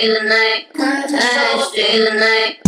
Stay the night. Untouched in the night.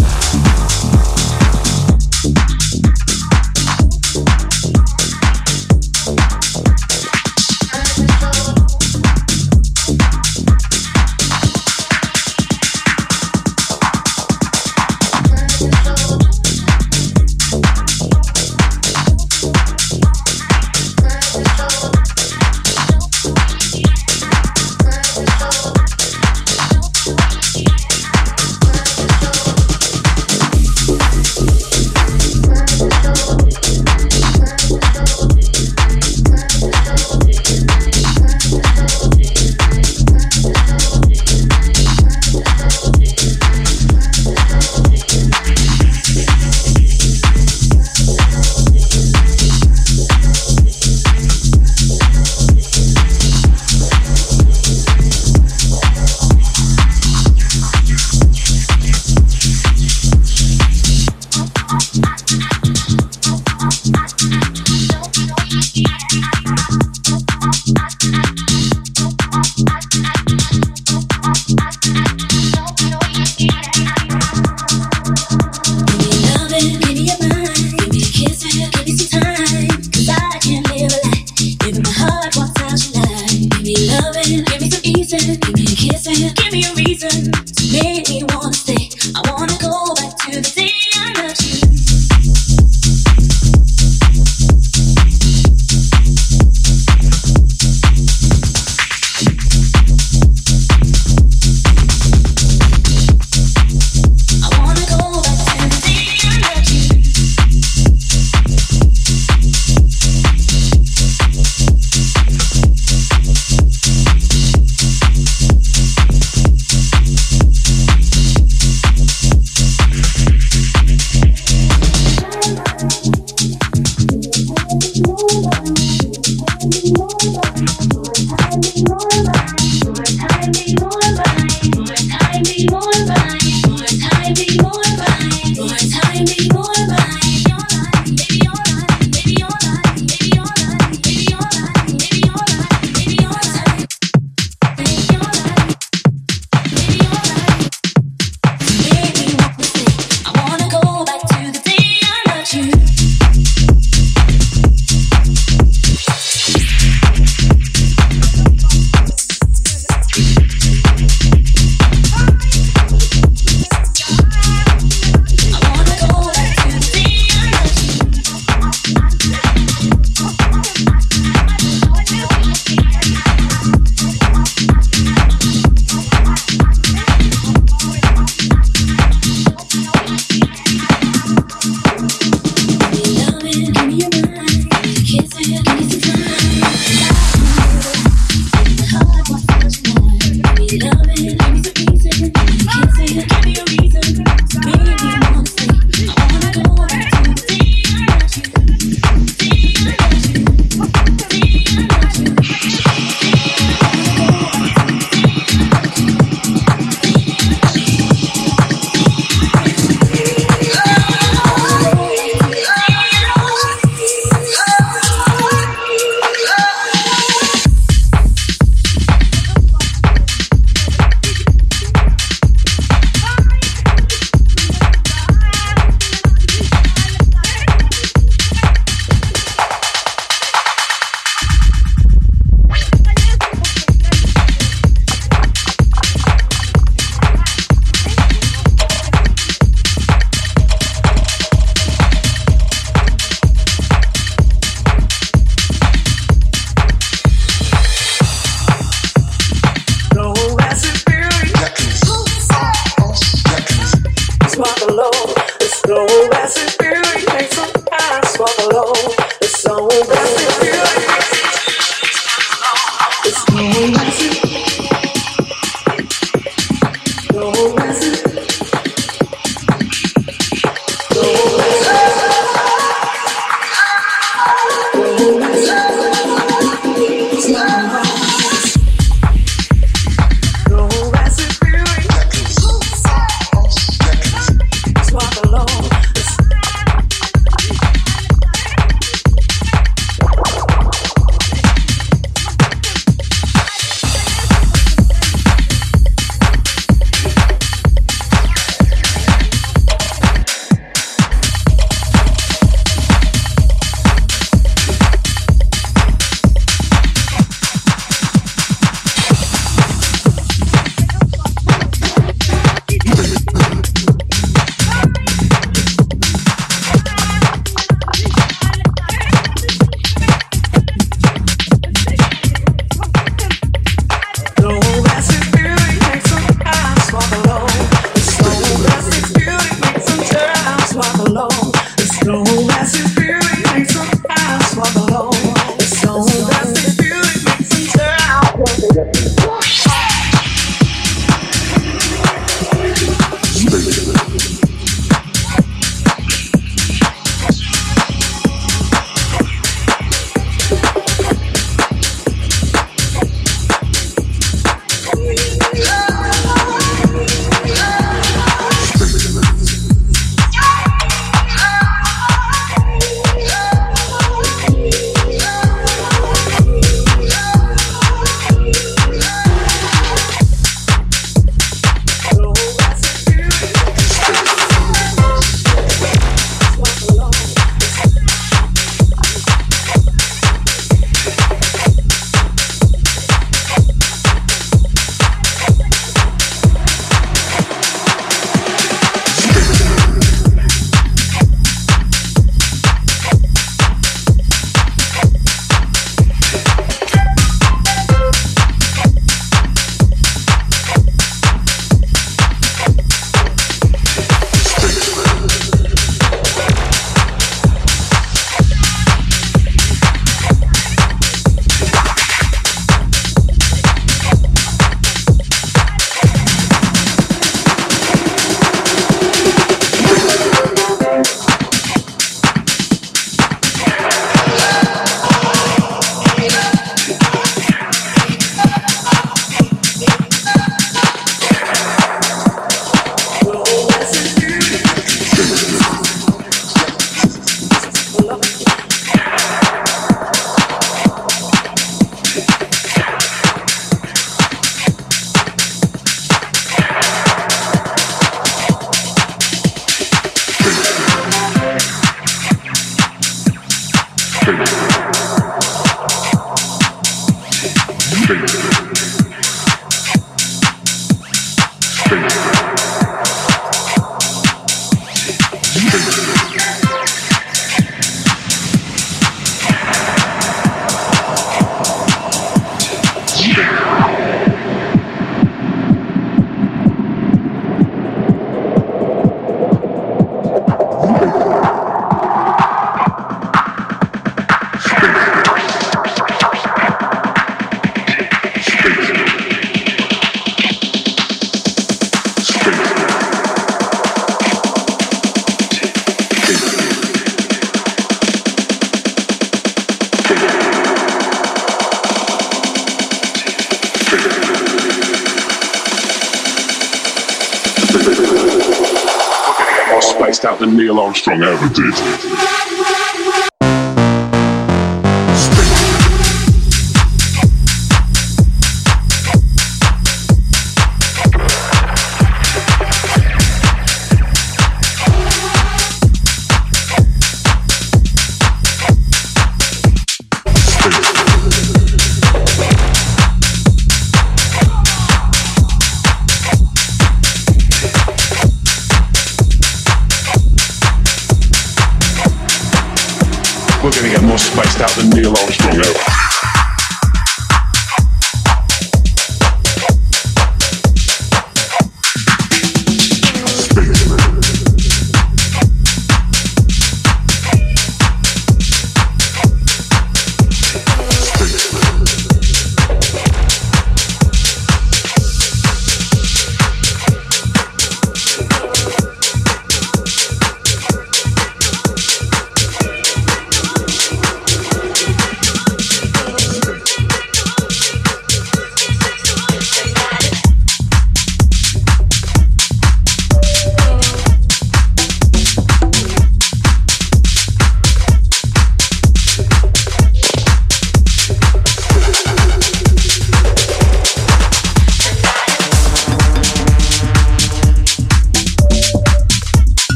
Neil Armstrong ever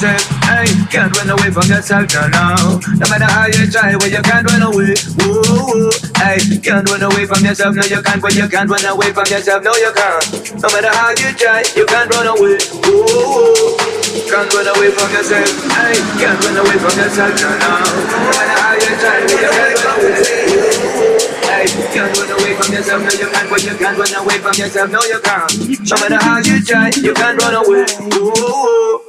yourself, hey, can't run away from yourself, no, no. No matter how you try, well, you can't run away, whoa, hey, can't run away from yourself, no, you can't, well, you can't run away from yourself, no, you can't. No matter how you try, you can't run away, whoa. Can't run away from yourself, hey, can't run away from yourself, no, no. No matter how you try, well, you can't run away, can't run away from yourself, no you can't, but you can't run away from yourself, no you can't. No matter how you try, you can't run away. Ooh.